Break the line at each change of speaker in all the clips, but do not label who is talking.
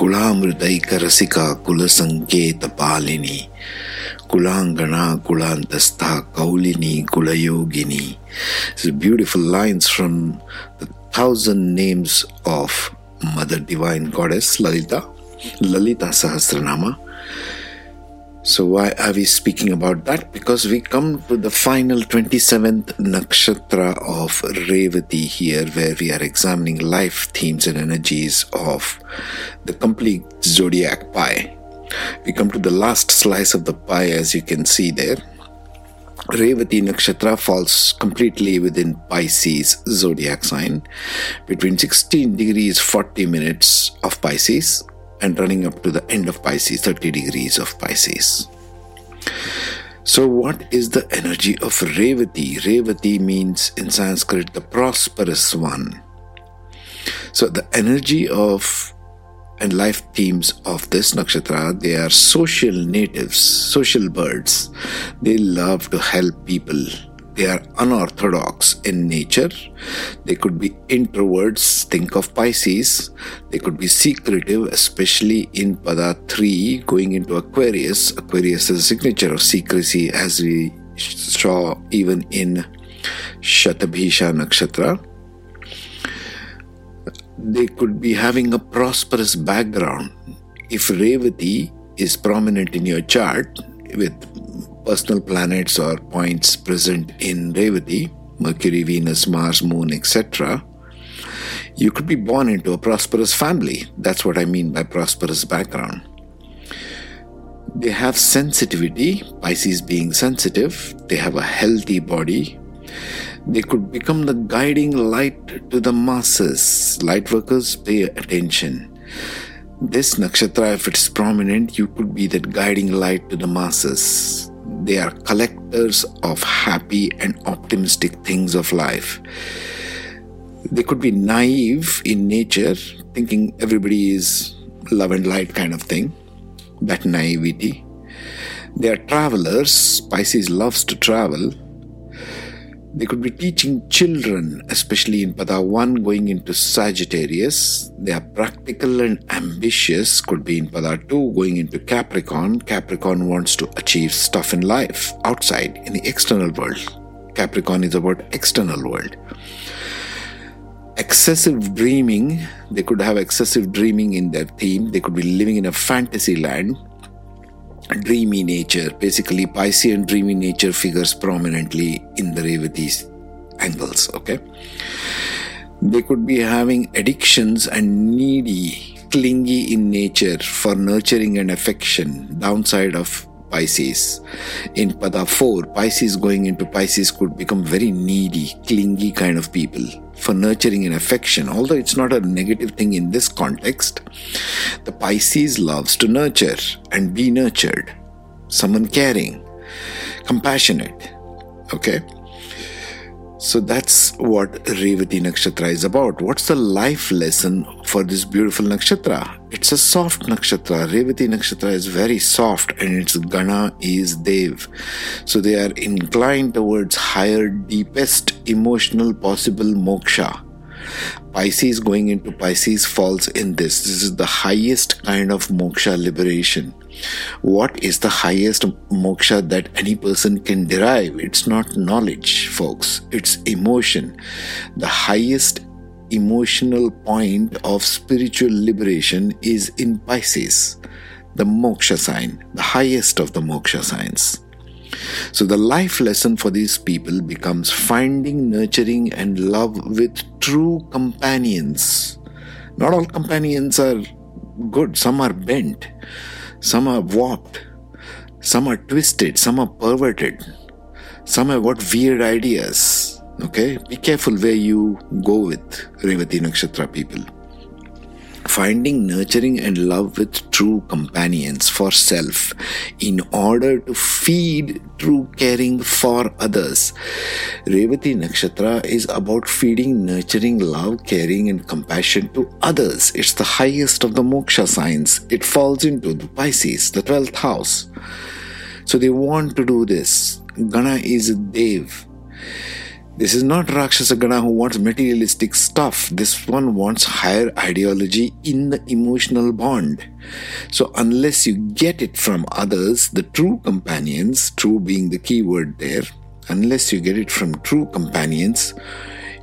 कुलामृदयिक रसिका कुल संकेत पालिनी कुलांगना कुलांतस्था कौलिनी कुलयोगिनी beautiful lines from the thousand names of mother divine goddess Lalita Lalita Sahasranama So, why are we speaking about that? Because we come to the final 27th nakshatra of Revati here, where we are examining life themes and energies of the complete zodiac pie. We come to the last slice of the pie, as you can see there. Revati Nakshatra falls completely within Pisces zodiac sign between 16 degrees 40 minutes of Pisces and running up to the end of Pisces, 30 degrees of Pisces. So, what is the energy of Revati? Revati means in Sanskrit the prosperous one. So, the energy of and life themes of this nakshatra they are social natives, social birds. They love to help people they are unorthodox in nature. They could be introverts, think of Pisces. They could be secretive, especially in Pada 3 going into Aquarius. Aquarius is a signature of secrecy, as we saw even in Shatabhisha Nakshatra. They could be having a prosperous background. If Revati is prominent in your chart with personal planets or points present in Revati, Mercury, Venus, Mars, Moon, etc., you could be born into a prosperous family. That's what I mean by prosperous background. They have sensitivity, Pisces being sensitive, they have a healthy body. They could become the guiding light to the masses. Light workers pay attention. This nakshatra, if it's prominent, you could be that guiding light to the masses they are collectors of happy and optimistic things of life. They could be naive in nature, thinking everybody is love and light kind of thing, that naivety. They are travelers. Pisces loves to travel. They could be teaching children, especially in Pada 1 going into Sagittarius. They are practical and ambitious, could be in Pada 2 going into Capricorn. Capricorn wants to achieve stuff in life, outside, in the external world. Capricorn is about external world. Excessive dreaming, they could have excessive dreaming in their theme. They could be living in a fantasy land dreamy nature. Basically, Piscean dreamy nature figures prominently in the Revati's angles. Okay, they could be having addictions and needy, clingy in nature for nurturing and affection. Downside of Pisces. In Pada 4, Pisces going into Pisces could become very needy, clingy kind of people for nurturing and affection. Although it's not a negative thing in this context, the Pisces loves to nurture and be nurtured. Someone caring, compassionate. Okay? So that's what Revati Nakshatra is about. What's the life lesson for this beautiful nakshatra? It's a soft nakshatra. Revati Nakshatra is very soft and its Gana is Dev. So they are inclined towards higher, deepest emotional possible moksha. Pisces going into Pisces falls in this. This is the highest kind of moksha liberation. What is the highest moksha that any person can derive? It's not knowledge, folks, it's emotion. The highest emotional point of spiritual liberation is in Pisces, the moksha sign, the highest of the moksha signs. So, the life lesson for these people becomes finding, nurturing, and love with true companions. Not all companions are good, some are bent, some are warped, some are twisted, some are perverted, some have got weird ideas. Okay, be careful where you go with Revati Nakshatra people finding nurturing and love with true companions for self in order to feed true caring for others. Revati Nakshatra is about feeding, nurturing, love, caring, and compassion to others. It's the highest of the moksha signs. It falls into the Pisces, the 12th house. So they want to do this. Gana is a Dev. This is not Rakshasagana who wants materialistic stuff. This one wants higher ideology in the emotional bond. So, unless you get it from others, the true companions, true being the key word there, unless you get it from true companions,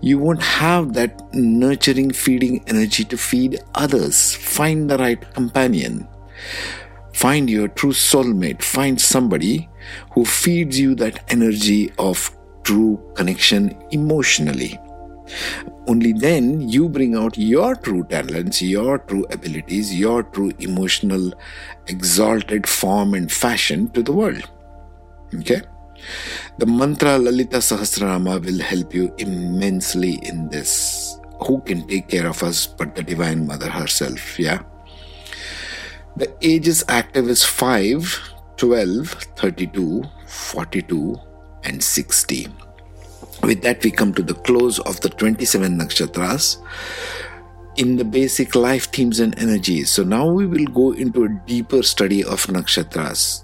you won't have that nurturing, feeding energy to feed others. Find the right companion. Find your true soulmate. Find somebody who feeds you that energy of true connection emotionally. Only then you bring out your true talents, your true abilities, your true emotional, exalted form and fashion to the world. Okay? The mantra Lalita Sahasranama will help you immensely in this. Who can take care of us but the Divine Mother herself? Yeah? The ages active is 5, 12, 32, 42, and 60. With that, we come to the close of the 27 nakshatras in the basic life themes and energies. So now we will go into a deeper study of nakshatras,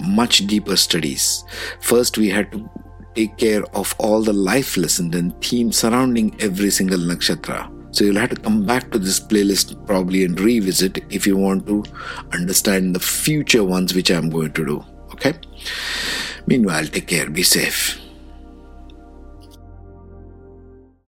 much deeper studies. First, we had to take care of all the life lessons and themes surrounding every single nakshatra. So you'll have to come back to this playlist probably and revisit if you want to understand the future ones which I'm going to do. Okay? Meanwhile, take care, be safe.